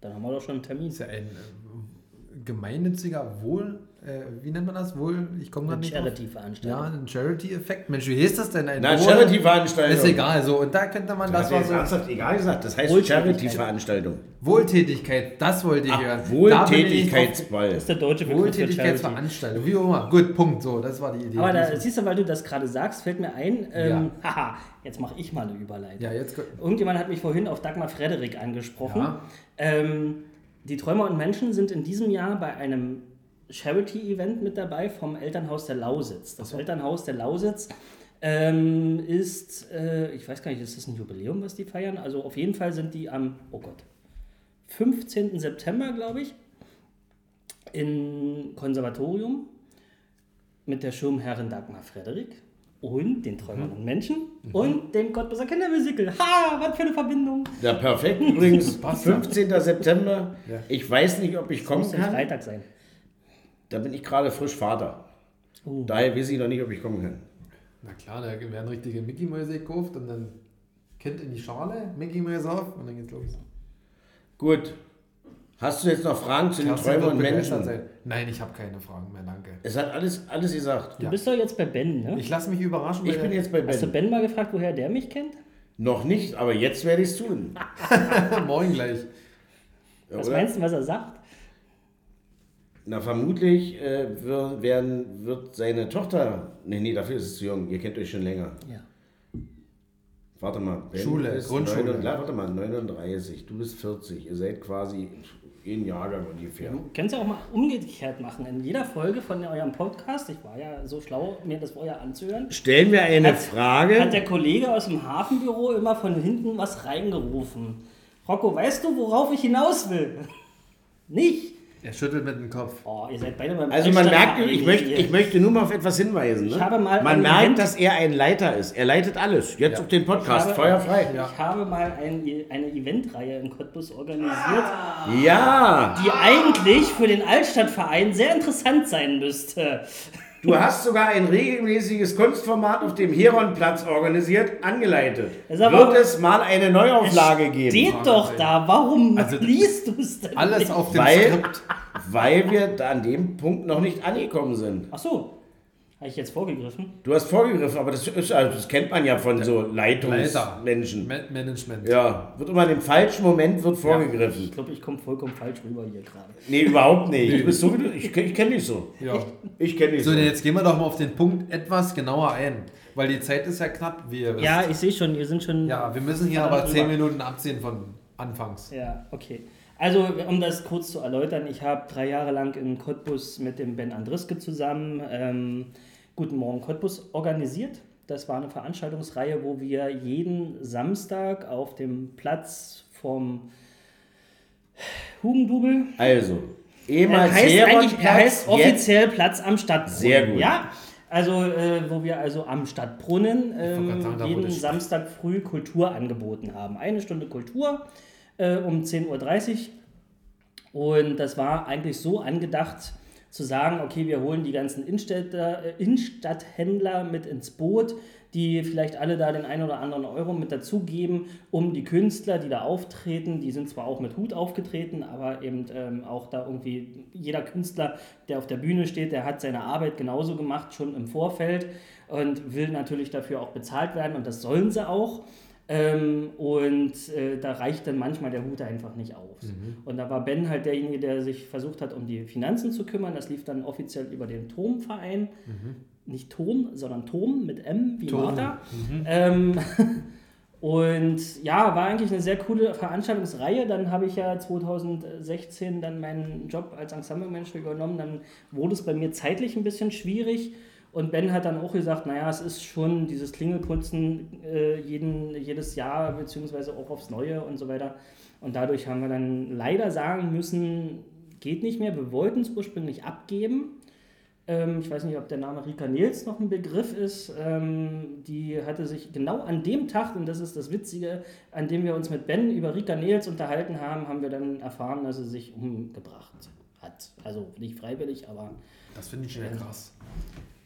dann haben wir doch schon einen Termin. Das ist ja ein äh, gemeinnütziger Wohl, äh, wie nennt man das? Wohl, ich komme gerade nicht. Charity-Veranstaltung. Ja, ein Charity-Effekt. Mensch, wie heißt das denn? Ein Na, Charity-Veranstaltung. Ist egal, so. Und da könnte man, Das das war so. ernsthaft egal gesagt. Das heißt. Charity-Veranstaltung. Wohltätigkeit, das wollte ich Ach, hören. Wohltätigkeitsball. Das ist der deutsche Begriff. Wohltätigkeitsveranstaltung, wie auch immer. Gut, Punkt. So, das war die Idee. Aber da, siehst du, weil du das gerade sagst, fällt mir ein, ähm, Ja. (laughs) haha, jetzt mache ich mal eine Überleitung. ja, jetzt. Irgendjemand hat mich vorhin auf Dagmar Frederik angesprochen. Ja. Ähm, die Träumer und Menschen sind in diesem Jahr bei einem Charity-Event mit dabei vom Elternhaus der Lausitz. Das Elternhaus der Lausitz ähm, ist, äh, ich weiß gar nicht, ist das ein Jubiläum, was die feiern? Also auf jeden Fall sind die am, oh Gott, 15. September, glaube ich, im Konservatorium mit der Schirmherrin Dagmar Frederik und den Träumern und Menschen und dem Cottbuser Kindermusical. Ha, was für eine Verbindung. Ja, perfekt. (laughs) Übrigens, Passt ja. 15. September. Ja. Ich weiß nicht, ob ich kommen Muss ein kann. Freitag sein. Da bin ich gerade frisch Vater. Daher weiß ich noch nicht, ob ich kommen kann. Na klar, da werden richtige Mickey-Mäuse gekauft und dann Kind in die Schale, Mickey-Mäuse auf und dann geht's los. Gut. Hast du jetzt noch Fragen zu den Träumen und Menschen? sein. Nein, ich habe keine Fragen mehr, danke. Es hat alles, alles gesagt. Du Ja. bist doch jetzt bei Ben, ne? Ich lasse mich überraschen. Ich bin jetzt bei Hast du Ben. Ben mal gefragt, woher der mich kennt? Noch nicht, aber jetzt werde ich es tun. (laughs) (laughs) morgen gleich. Was Oder? meinst du, was er sagt? Na, vermutlich äh, wir- werden, wird seine Tochter. Nee, nee, dafür ist es zu jung. Ihr kennt euch schon länger. Ja. Warte mal. Ben Schule, ist Grundschule. 39, warte mal, 39. Du bist 40. Ihr seid quasi ein Jahrgang ungefähr. Du kannst ja auch mal umgekehrt machen. In jeder Folge von eurem Podcast, ich war ja so schlau, mir das vorher anzuhören, Stellen wir eine Hat- Frage. hat der Kollege aus dem Hafenbüro immer von hinten was reingerufen. Rocco, weißt du, worauf ich hinaus will? (laughs) Nicht? Er schüttelt mit dem Kopf. Oh, ihr seid beide beim Also man merkt, ich möchte, ich möchte nur mal auf etwas hinweisen. Ne? Ich habe mal man merkt, Event- dass er ein Leiter ist. Er leitet alles. Jetzt Ja. auf den Ich Podcast. habe- Feuerfrei. Ich habe mal ein, eine Eventreihe in Cottbus organisiert, Ja, die eigentlich für den Altstadtverein sehr interessant sein müsste. Du hast sogar ein regelmäßiges Kunstformat auf dem Heronplatz organisiert, angeleitet. Wird es mal eine Neuauflage geben? Steht doch da, warum Also, liest du es denn? Alles nicht? auf dem Weil, Skript. weil wir da an dem Punkt noch nicht angekommen sind. Ach so, habe ich jetzt vorgegriffen? Du hast vorgegriffen, aber das, ist, also das kennt man ja von so Leitungsmenschen. Ma- Management. Ja, wird immer im falschen Moment wird vorgegriffen. Ich glaube, ich komme vollkommen falsch rüber hier gerade. Nee, überhaupt nicht. Du bist so wie du, ich, (laughs) ich kenne dich so. Ja. Ich kenne dich So, so. jetzt gehen wir doch mal auf den Punkt etwas genauer ein. Weil die Zeit ist ja knapp, wie ihr wisst. Ja, ich sehe schon, wir sind schon. ja, wir müssen hier aber 10 drüber. Minuten abziehen von anfangs. Ja, okay. Also, um das kurz zu erläutern, ich habe drei Jahre lang in Cottbus mit dem Ben Andriske zusammen ähm, Guten Morgen Cottbus organisiert. Das war eine Veranstaltungsreihe, wo wir jeden Samstag auf dem Platz vom Hugendubel Also, ehemals heißt eigentlich, er heißt jetzt offiziell Platz am Stadtbrunnen. Sehr gut. Ja, also äh, wo wir also am Stadtbrunnen ähm, da jeden Samstag früh Kultur angeboten haben. Eine Stunde Kultur äh, um 10.30 Uhr. Und das war eigentlich so angedacht, zu sagen, okay, wir holen die ganzen Innenstädter, äh, Innenstadthändler mit ins Boot, die vielleicht alle da den einen oder anderen Euro mit dazugeben, um die Künstler, die da auftreten, die sind zwar auch mit Hut aufgetreten, aber eben ähm, auch da irgendwie jeder Künstler, der auf der Bühne steht, der hat seine Arbeit genauso gemacht, schon im Vorfeld und will natürlich dafür auch bezahlt werden und das sollen sie auch. Ähm, und äh, da reicht dann manchmal der Hut einfach nicht aus. Und da war Ben halt derjenige, der sich versucht hat, um die Finanzen zu kümmern. Das lief dann offiziell über den Turmverein. Nicht Turm, sondern Turm mit M wie Turm. Martha. Ähm, (laughs) und ja, war eigentlich eine sehr coole Veranstaltungsreihe. Dann habe ich ja 2016 dann meinen Job als Ensemblemanager übernommen. Dann wurde es bei mir zeitlich ein bisschen schwierig. Und Ben hat dann auch gesagt, naja, es ist schon dieses Klingelputzen äh, jeden, jedes Jahr, beziehungsweise auch aufs Neue und so weiter. Und dadurch haben wir dann leider sagen müssen, geht nicht mehr. Wir wollten es ursprünglich abgeben. Ähm, ich weiß nicht, ob der Name Rika Nils noch ein Begriff ist. Ähm, die hatte sich genau an dem Tag, und das ist das Witzige, an dem wir uns mit Ben über Rika Nils unterhalten haben, haben wir dann erfahren, dass sie sich umgebracht hat. Also nicht freiwillig, aber Das finde ich schon krass.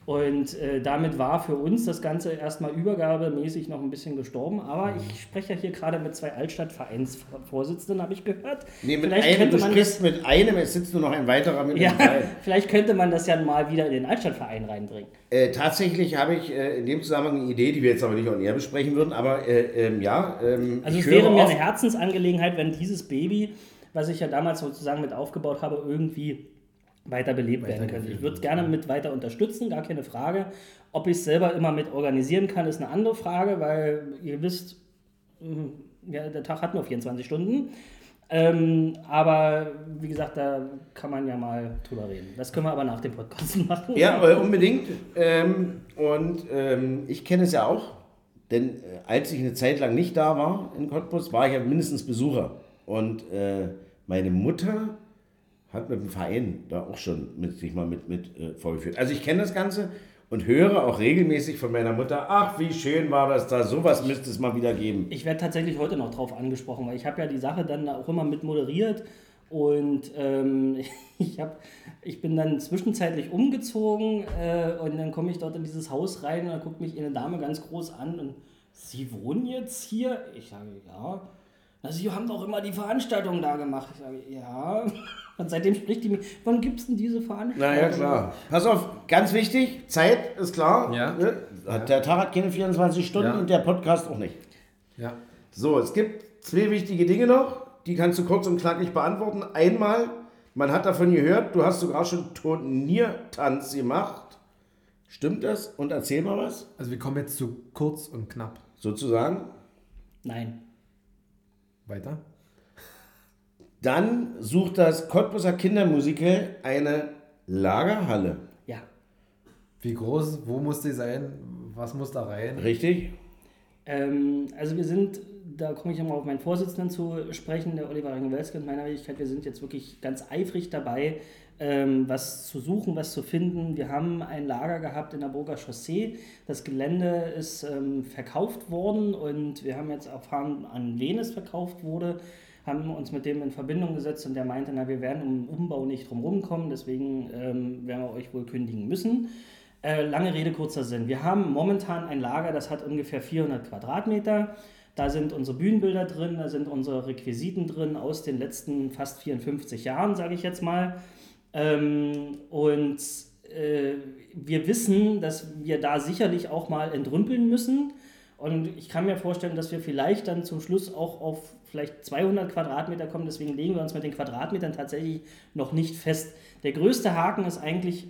Und äh, damit war für uns das Ganze erstmal übergabemäßig noch ein bisschen gestorben. Aber ich spreche ja hier gerade mit zwei Altstadtvereinsvorsitzenden, habe ich gehört. Nee, mit vielleicht einem, könnte du man sprichst das, mit einem, es sitzt nur noch ein weiterer mit ja, dabei. (laughs) vielleicht könnte man das ja mal wieder in den Altstadtverein reinbringen. Äh, tatsächlich habe ich äh, in dem Zusammenhang eine Idee, die wir jetzt aber nicht on air besprechen würden, aber äh, ähm, ja. Ähm, Also es wäre mir eine Herzensangelegenheit, wenn dieses Baby, was ich ja damals sozusagen mit aufgebaut habe, irgendwie weiter belebt werden könnte. Ich würde gerne mit weiter unterstützen, gar keine Frage. Ob ich es selber immer mit organisieren kann, ist eine andere Frage, weil ihr wisst, mh, ja, der Tag hat nur 24 Stunden. Ähm, aber wie gesagt, da kann man ja mal drüber reden. Das können wir aber nach dem Podcast (laughs) machen. Ja, äh, unbedingt. Ähm, und ähm, ich kenne es ja auch, denn äh, als ich eine Zeit lang nicht da war in Cottbus, war ich ja mindestens Besucher. Und äh, meine Mutter hat mit dem Verein da auch schon mit, sich mal mit, mit äh, vorgeführt. Also ich kenne das Ganze und höre auch regelmäßig von meiner Mutter, ach, wie schön war das da, sowas müsste es mal wieder geben. Ich werde tatsächlich heute noch drauf angesprochen, weil ich habe ja die Sache dann auch immer mit moderiert und ähm, (laughs) ich, hab, ich bin dann zwischenzeitlich umgezogen äh, und dann komme ich dort in dieses Haus rein und dann guckt mich eine Dame ganz groß an und Sie wohnen jetzt hier? Ich sage, ja. Na, Sie haben doch immer die Veranstaltung da gemacht. Ich sage, ja. (laughs) Und seitdem spricht die mich, wann gibt es denn diese Veranstaltung? Na ja, klar. Pass auf, ganz wichtig, Zeit ist klar. Ja. Ne? Hat Der Tag hat keine 24 Stunden Ja. und der Podcast auch nicht. Ja. So, es gibt zwei wichtige Dinge noch, die kannst du kurz und knackig beantworten. Einmal, man hat davon gehört, du hast sogar schon Turniertanz gemacht. Stimmt das? Und erzähl mal was, Also wir kommen jetzt zu kurz und knapp. sozusagen. Nein. Weiter. Dann sucht das Cottbuser Kindermusical eine Lagerhalle. Ja. Wie groß, wo muss die sein, was muss da rein? Richtig? Ähm, also wir sind da komme ich immer auf meinen Vorsitzenden zu sprechen, der Oliver Ringelwelske und meiner Wenigkeit. Wir sind jetzt wirklich ganz eifrig dabei, ähm, was zu suchen, was zu finden. Wir haben ein Lager gehabt in der Burger Chaussee. Das Gelände ist ähm, verkauft worden und wir haben jetzt erfahren, an wen es verkauft wurde haben uns mit dem in Verbindung gesetzt und der meinte, na, wir werden um Umbau nicht drum kommen, deswegen ähm, werden wir euch wohl kündigen müssen. Äh, lange Rede, kurzer Sinn. Wir haben momentan ein Lager, das hat ungefähr 400 Quadratmeter. Da sind unsere Bühnenbilder drin, da sind unsere Requisiten drin aus den letzten fast 54 Jahren, sage ich jetzt mal. Ähm, und äh, wir wissen, dass wir da sicherlich auch mal entrümpeln müssen. Und ich kann mir vorstellen, dass wir vielleicht dann zum Schluss auch auf vielleicht 200 Quadratmeter kommen. Deswegen legen wir uns mit den Quadratmetern tatsächlich noch nicht fest. Der größte Haken ist eigentlich,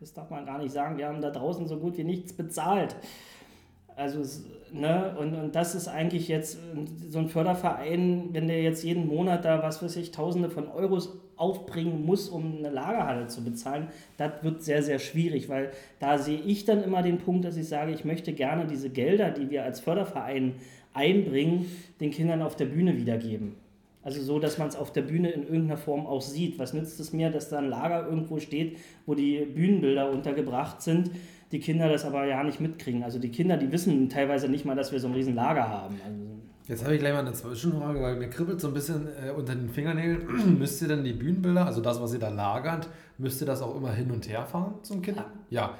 das darf man gar nicht sagen, wir haben da draußen so gut wie nichts bezahlt. Also, ne, und, und das ist eigentlich jetzt so ein Förderverein, wenn der jetzt jeden Monat da, was weiß ich, Tausende von Euros aufbringen muss, um eine Lagerhalle zu bezahlen, das wird sehr, sehr schwierig, weil da sehe ich dann immer den Punkt, dass ich sage, ich möchte gerne diese Gelder, die wir als Förderverein einbringen, den Kindern auf der Bühne wiedergeben. Also so, dass man es auf der Bühne in irgendeiner Form auch sieht. Was nützt es mir, dass da ein Lager irgendwo steht, wo die Bühnenbilder untergebracht sind, die Kinder das aber ja nicht mitkriegen. Also die Kinder, die wissen teilweise nicht mal, dass wir so ein riesen Lager haben. Also Jetzt habe ich gleich mal eine Zwischenfrage, weil mir kribbelt so ein bisschen äh, unter den Fingernägeln. (clears throat) müsst ihr denn die Bühnenbilder, also das, was ihr da lagert, müsst ihr das auch immer hin und her fahren zum Kind? Ja. ja.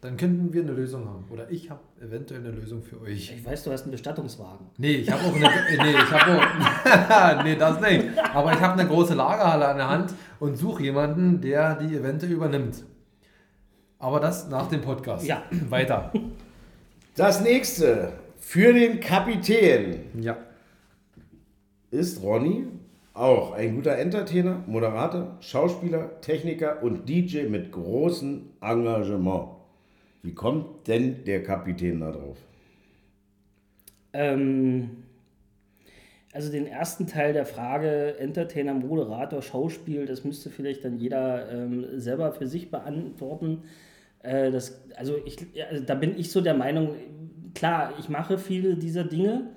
Dann könnten wir eine Lösung haben. Oder ich habe eventuell eine Lösung für euch. Ich weiß, du hast einen Bestattungswagen. Nee, ich habe auch eine. nee, ich habe auch. (laughs) nee, das nicht. Aber ich habe eine große Lagerhalle an der Hand und suche jemanden, der die eventuell übernimmt. Aber das nach dem Podcast. Ja. Weiter. Das nächste für den Kapitän ja. ist Ronny. Auch ein guter Entertainer, Moderator, Schauspieler, Techniker und DJ mit großem Engagement. Wie kommt denn der Kapitän da drauf? Ähm, also den ersten Teil der Frage, Entertainer, Moderator, Schauspiel, das müsste vielleicht dann jeder ähm, selber für sich beantworten. Äh, das, also, ich, also da bin ich so der Meinung, klar, ich mache viele dieser Dinge,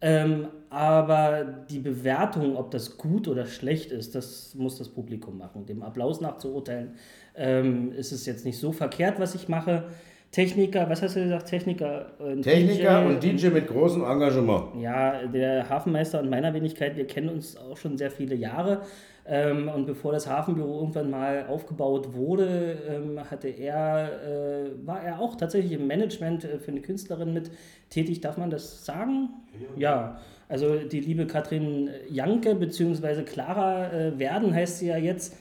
ähm, aber die Bewertung, ob das gut oder schlecht ist, das muss das Publikum machen. Dem Applaus nach zu urteilen, ähm, ist es jetzt nicht so verkehrt, was ich mache. Techniker, was hast du gesagt? Techniker. Äh, Techniker DJ, und DJ mit großem Engagement. Ja, der Hafenmeister und meiner Wenigkeit, wir kennen uns auch schon sehr viele Jahre. Ähm, und bevor das Hafenbüro irgendwann mal aufgebaut wurde, ähm, hatte er, äh, war er auch tatsächlich im Management äh, für eine Künstlerin mit tätig. Darf man das sagen? Ja. Also die liebe Katrin Janke, beziehungsweise Clara äh, Werden heißt sie ja jetzt.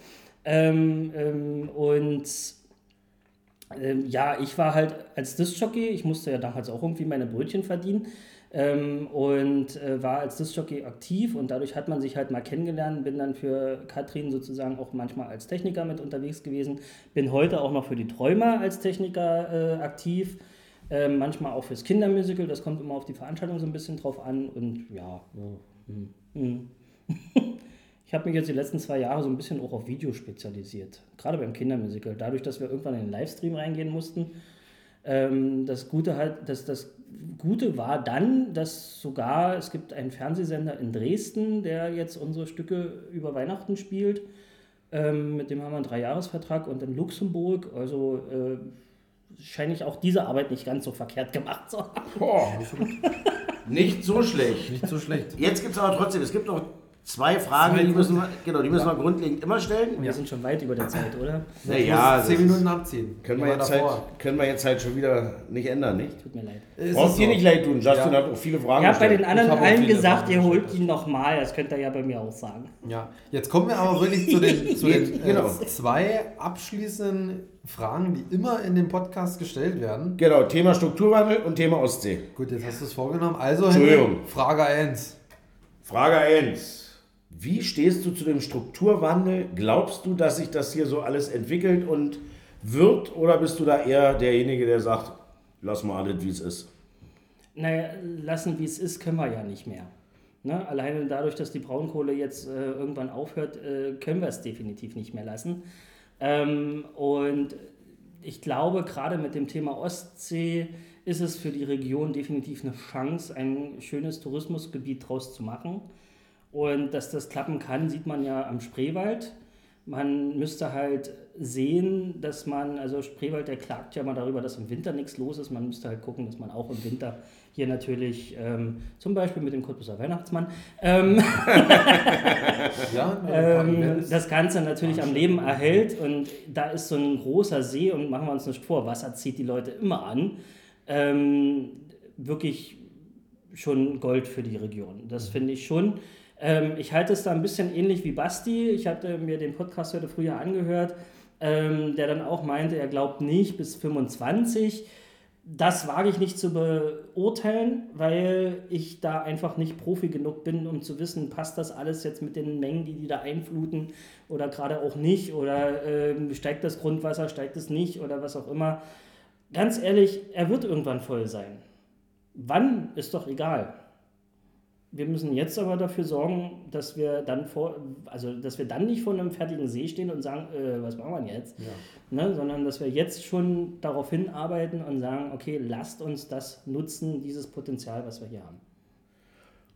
Ähm, ähm und ähm, ja, ich war halt als Disc-Jockey, ich musste ja damals auch irgendwie meine Brötchen verdienen ähm, und äh, war als Disc-Jockey aktiv und dadurch hat man sich halt mal kennengelernt, bin dann für Katrin sozusagen auch manchmal als Techniker mit unterwegs gewesen, bin heute auch noch für die Träumer als Techniker äh, aktiv, äh, manchmal auch fürs Kindermusical, das kommt immer auf die Veranstaltung so ein bisschen drauf an und ja, hm, (laughs) (laughs) hm. Ich habe mich jetzt die letzten zwei Jahre so ein bisschen auch auf Video spezialisiert. Gerade beim Kindermusical. Dadurch, dass wir irgendwann in den Livestream reingehen mussten. Ähm, das Gute halt, das, das Gute war dann, dass sogar es gibt einen Fernsehsender in Dresden, der jetzt unsere Stücke über Weihnachten spielt. Ähm, mit dem haben wir einen Dreijahresvertrag und in Luxemburg. Also äh, scheine ich auch diese Arbeit nicht ganz so verkehrt gemacht zu haben. Boah. nicht so schlecht. Nicht so schlecht. Jetzt gibt es aber trotzdem, es gibt noch Zwei Fragen, die müssen wir, genau, die müssen wir grundlegend immer stellen. Wir sind schon weit über der Zeit, oder? Naja, zehn Minuten abziehen. Können wir, jetzt halt, können wir jetzt halt schon wieder nicht ändern, nicht? Tut mir leid. Brauchst dir nicht leid tun. Justin ja. hat auch viele Fragen Ich habe bei den anderen allen gesagt, ihr holt ihn nochmal. Das könnt ihr ja bei mir auch sagen. Ja, jetzt kommen wir aber wirklich zu den, zu den (laughs) äh, genau. zwei abschließenden Fragen, die immer in dem Podcast gestellt werden. Genau, Thema Strukturwandel und Thema Ostsee. Gut, jetzt hast du es vorgenommen. Also, Frage 1. Frage 1. Wie stehst du zu dem Strukturwandel? Glaubst du, dass sich das hier so alles entwickelt und wird oder bist du da eher derjenige, der sagt, lass mal alles, wie es ist? Naja, lassen, wie es ist, können wir ja nicht mehr. Ne? Alleine dadurch, dass die Braunkohle jetzt äh, irgendwann aufhört, äh, können wir es definitiv nicht mehr lassen. Ähm, und ich glaube, gerade mit dem Thema Ostsee ist es für die Region definitiv eine Chance, ein schönes Tourismusgebiet draus zu machen. Und dass das klappen kann, sieht man ja am Spreewald. Man müsste halt sehen, dass man, also Spreewald, der klagt ja mal darüber, dass im Winter nichts los ist. Man müsste halt gucken, dass man auch im Winter hier natürlich, ähm, zum Beispiel mit dem Cottbuser Weihnachtsmann, ähm, (laughs) Ja, ähm, das Ganze natürlich am Leben erhält. Und da ist so ein großer See und machen wir uns nicht vor, Wasser zieht die Leute immer an. Ähm, wirklich schon Gold für die Region. Das finde ich schon. Ähm, ich halte es da ein bisschen ähnlich wie Basti. Ich hatte mir den Podcast heute früher angehört, ähm, der dann auch meinte, er glaubt nicht bis 25. Das wage ich nicht zu beurteilen, weil ich da einfach nicht Profi genug bin, um zu wissen, passt das alles jetzt mit den Mengen, die die da einfluten oder gerade auch nicht oder ähm, steigt das Grundwasser, steigt es nicht oder was auch immer. Ganz ehrlich, er wird irgendwann voll sein. Wann ist doch egal. Wir müssen jetzt aber dafür sorgen, dass wir dann vor, also dass wir dann nicht vor einem fertigen See stehen und sagen, äh, was machen wir jetzt? Ne, sondern dass wir jetzt schon darauf hinarbeiten und sagen, okay, lasst uns das nutzen, dieses Potenzial, was wir hier haben.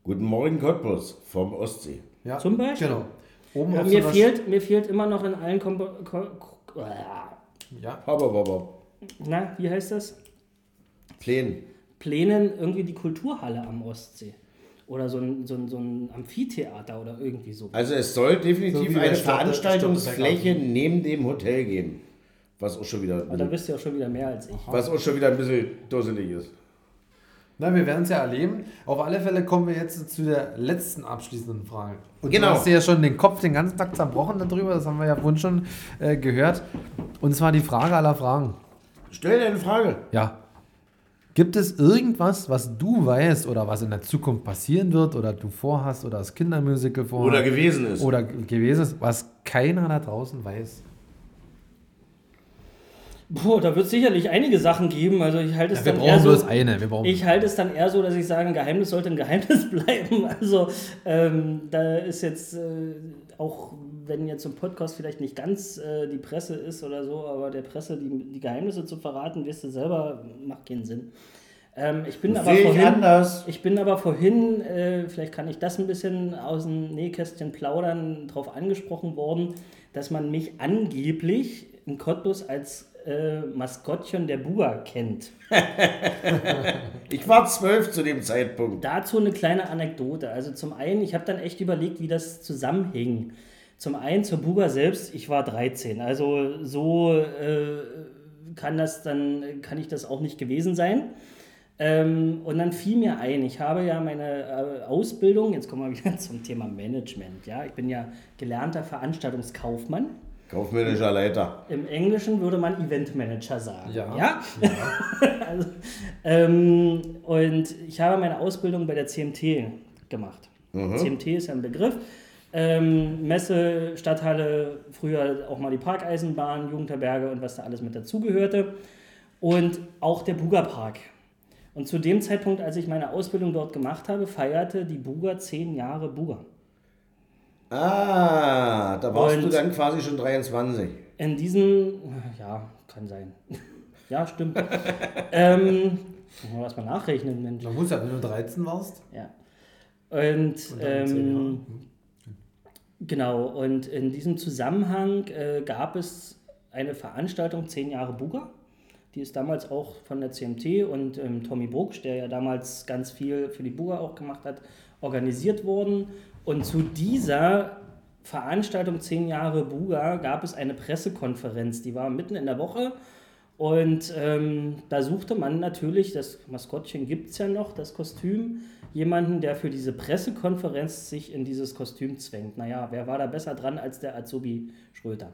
Guten Morgen, Cottbus vom Ostsee. Ja, Zum Beispiel? Genau. Oben Ja, auf mir, so fehlt, mir fehlt immer noch in allen Kompo Ko Ko Sch- Ja, hopp, hopp. na, wie heißt das? Plänen. Plänen irgendwie die Kulturhalle am Ostsee. Oder so ein, so ein, so ein Amphitheater oder irgendwie so. Also es soll So definitiv der eine Stadt- Veranstaltungsfläche neben dem Hotel geben. Was auch schon wieder, Aber da bist du ja auch schon wieder mehr als ich. was auch schon wieder ein bisschen dusselig ist. Na, wir werden es ja erleben. Auf alle Fälle kommen wir jetzt zu der letzten abschließenden Frage. Und Genau. du hast dir ja schon den Kopf den ganzen Tag zerbrochen darüber, das haben wir ja vorhin schon äh, gehört. Und zwar die Frage aller Fragen. Stell dir eine Frage. Ja. Gibt es irgendwas, was du weißt oder was in der Zukunft passieren wird oder du vorhast oder das Kindermusical vorhast Oder gewesen ist. oder ge- gewesen ist, was keiner da draußen weiß? Boah, da wird es sicherlich einige Sachen geben. Also ich halte es Ja, wir dann eher brauchen so. bloß eine. Wir brauchen Ich halte es dann eher so, dass ich sage, ein Geheimnis sollte ein Geheimnis (laughs) bleiben. Also ähm, da ist jetzt äh, auch, wenn jetzt so ein Podcast vielleicht nicht ganz äh, die Presse ist oder so, aber der Presse die, die Geheimnisse zu verraten, wirst du selber, macht keinen Sinn. Ähm, ich bin aber sehe ich vorhin, anders. ich bin aber vorhin, äh, vielleicht kann ich das ein bisschen aus dem Nähkästchen plaudern, darauf angesprochen worden, dass man mich angeblich in Cottbus als äh, Maskottchen der Buga kennt. (laughs) Ich war zwölf zu dem Zeitpunkt. Dazu eine kleine Anekdote. Also zum einen, ich habe dann echt überlegt, wie das zusammenhing. Zum einen zur Buga selbst, ich war 13. Also so äh, kann das dann, kann ich das auch nicht gewesen sein. Ähm, und dann fiel mir ein, ich habe ja meine äh, Ausbildung, jetzt kommen wir (laughs) wieder zum Thema Management. Ja? Ich bin ja gelernter Veranstaltungskaufmann. Kaufmännischer Leiter. Im Englischen würde man Eventmanager sagen. Ja. ja? (laughs) also, ähm, und ich habe meine Ausbildung bei der CMT gemacht. CMT ist ja ein Begriff. Ähm, Messe, Stadthalle, früher auch mal die Parkeisenbahn, Jugendherberge und was da alles mit dazugehörte. Und auch der Buga Park. Und zu dem Zeitpunkt, als ich meine Ausbildung dort gemacht habe, feierte die Buga zehn Jahre Buga. Ah, da warst Und- du dann quasi schon 23. In diesem, ja, kann sein. ja, stimmt. (laughs) ähm, mal was mal nachrechnen, Mensch. Man muss ja, wenn du 13 warst. Ja. Und, Und ähm, genau, und in diesem Zusammenhang äh, gab es eine Veranstaltung, 10 Jahre Buga. Die ist damals auch von der CMT und ähm, Tommy Brucksch, der ja damals ganz viel für die Buga auch gemacht hat, organisiert worden. Und zu dieser Veranstaltung 10 Jahre Buga gab es eine Pressekonferenz, die war mitten in der Woche. Und ähm, da suchte man natürlich, das Maskottchen gibt es ja noch, das Kostüm, jemanden, der für diese Pressekonferenz sich in dieses Kostüm zwängt. Naja, wer war da besser dran als der Azubi Schröter?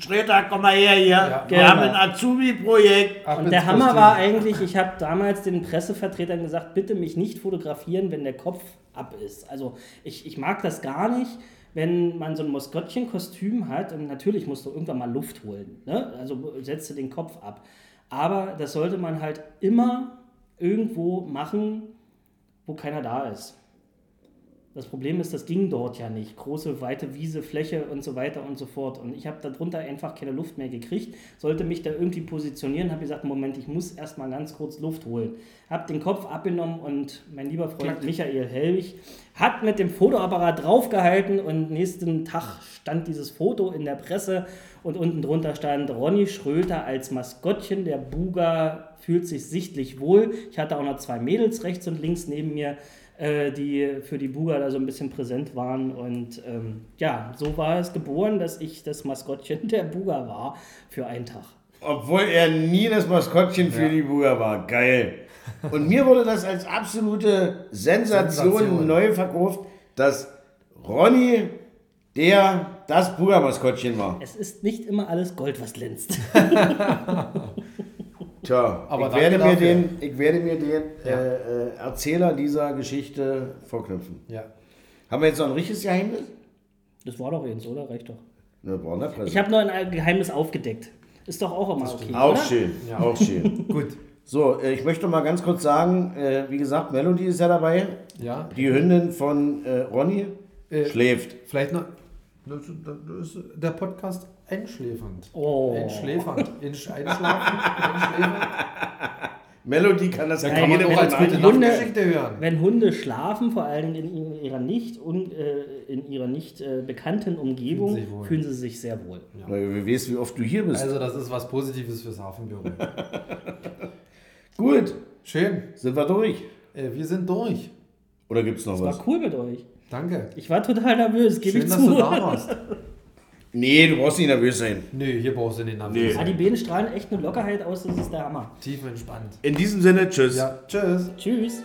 Schröter, komm mal her hier. Ja, Wir genau. haben ein Azubi-Projekt. Und der Hammer Kostüm. war eigentlich, ich habe damals den Pressevertretern gesagt, bitte mich nicht fotografieren, wenn der Kopf ab ist. Also ich, ich mag das gar nicht, wenn man so ein Maskottchenkostüm hat und natürlich musst du irgendwann mal Luft holen. Ne? Also setze den Kopf ab. Aber das sollte man halt immer irgendwo machen, wo keiner da ist. Das Problem ist, das ging dort ja nicht. Große, weite Wiese, Fläche und so weiter und so fort. Und ich habe darunter einfach keine Luft mehr gekriegt, sollte mich da irgendwie positionieren, habe gesagt, Moment, ich muss erstmal ganz kurz Luft holen. Habe den Kopf abgenommen und mein lieber Freund Klack. Michael Helwig hat mit dem Fotoapparat draufgehalten und nächsten Tag stand dieses Foto in der Presse und unten drunter stand Ronny Schröter als Maskottchen der Buga fühlt sich sichtlich wohl. Ich hatte auch noch zwei Mädels rechts und links neben mir, äh, die für die Buga da so ein bisschen präsent waren und ähm, ja, so war es geboren, dass ich das Maskottchen der Buga war für einen Tag. Obwohl er nie das Maskottchen für die Buga war. Geil. Und mir wurde das als absolute Sensation, Sensation. neu verkauft, dass Ronny der das Buga-Maskottchen war. Es ist nicht immer alles Gold, was glänzt. (laughs) Tja, Aber ich, werde mir den, ich werde mir den Ja. äh, äh, Erzähler dieser Geschichte vorknüpfen. Ja. Haben wir jetzt noch ein richtiges Geheimnis? Das war doch jetzt, oder? Reicht doch. Ne. Ich habe nur ein Geheimnis aufgedeckt. Ist doch auch immer okay. Auch oder? schön, Ja. auch schön. (laughs) Gut. So, äh, ich möchte mal ganz kurz sagen, äh, wie gesagt, Melody ist ja dabei. Ja. Die Hündin von äh, Ronny Äh, schläft. Vielleicht noch. Das, das der Podcast einschläfernd. Oh. Einschläfernd. Insch, einschlafen. einschläfernd. Melody kann das Da keine kann man doch als gute Nachtgeschichte hören. Wenn Hunde schlafen, vor Dingen in ihrer nicht, un, äh, in ihrer nicht äh, bekannten Umgebung, Fühlen sie fühlen sie sich sehr wohl. Na, Wir wissen, wie oft du hier bist. Also, das ist was Positives fürs Hafenbüro. (laughs) Gut, Schön. sind wir durch. Äh, wir sind durch. Oder gibt es noch was? War cool mit euch. Danke. Ich war total nervös, gebe Schön, ich dass zu. du da warst. (laughs) Nee, du brauchst nicht nervös sein. Nö, hier brauchst du den Namen. Nee. Ja, die Beine strahlen echt eine Lockerheit aus, das ist der Hammer. Tief entspannt. In diesem Sinne, tschüss. Ja, tschüss. Tschüss.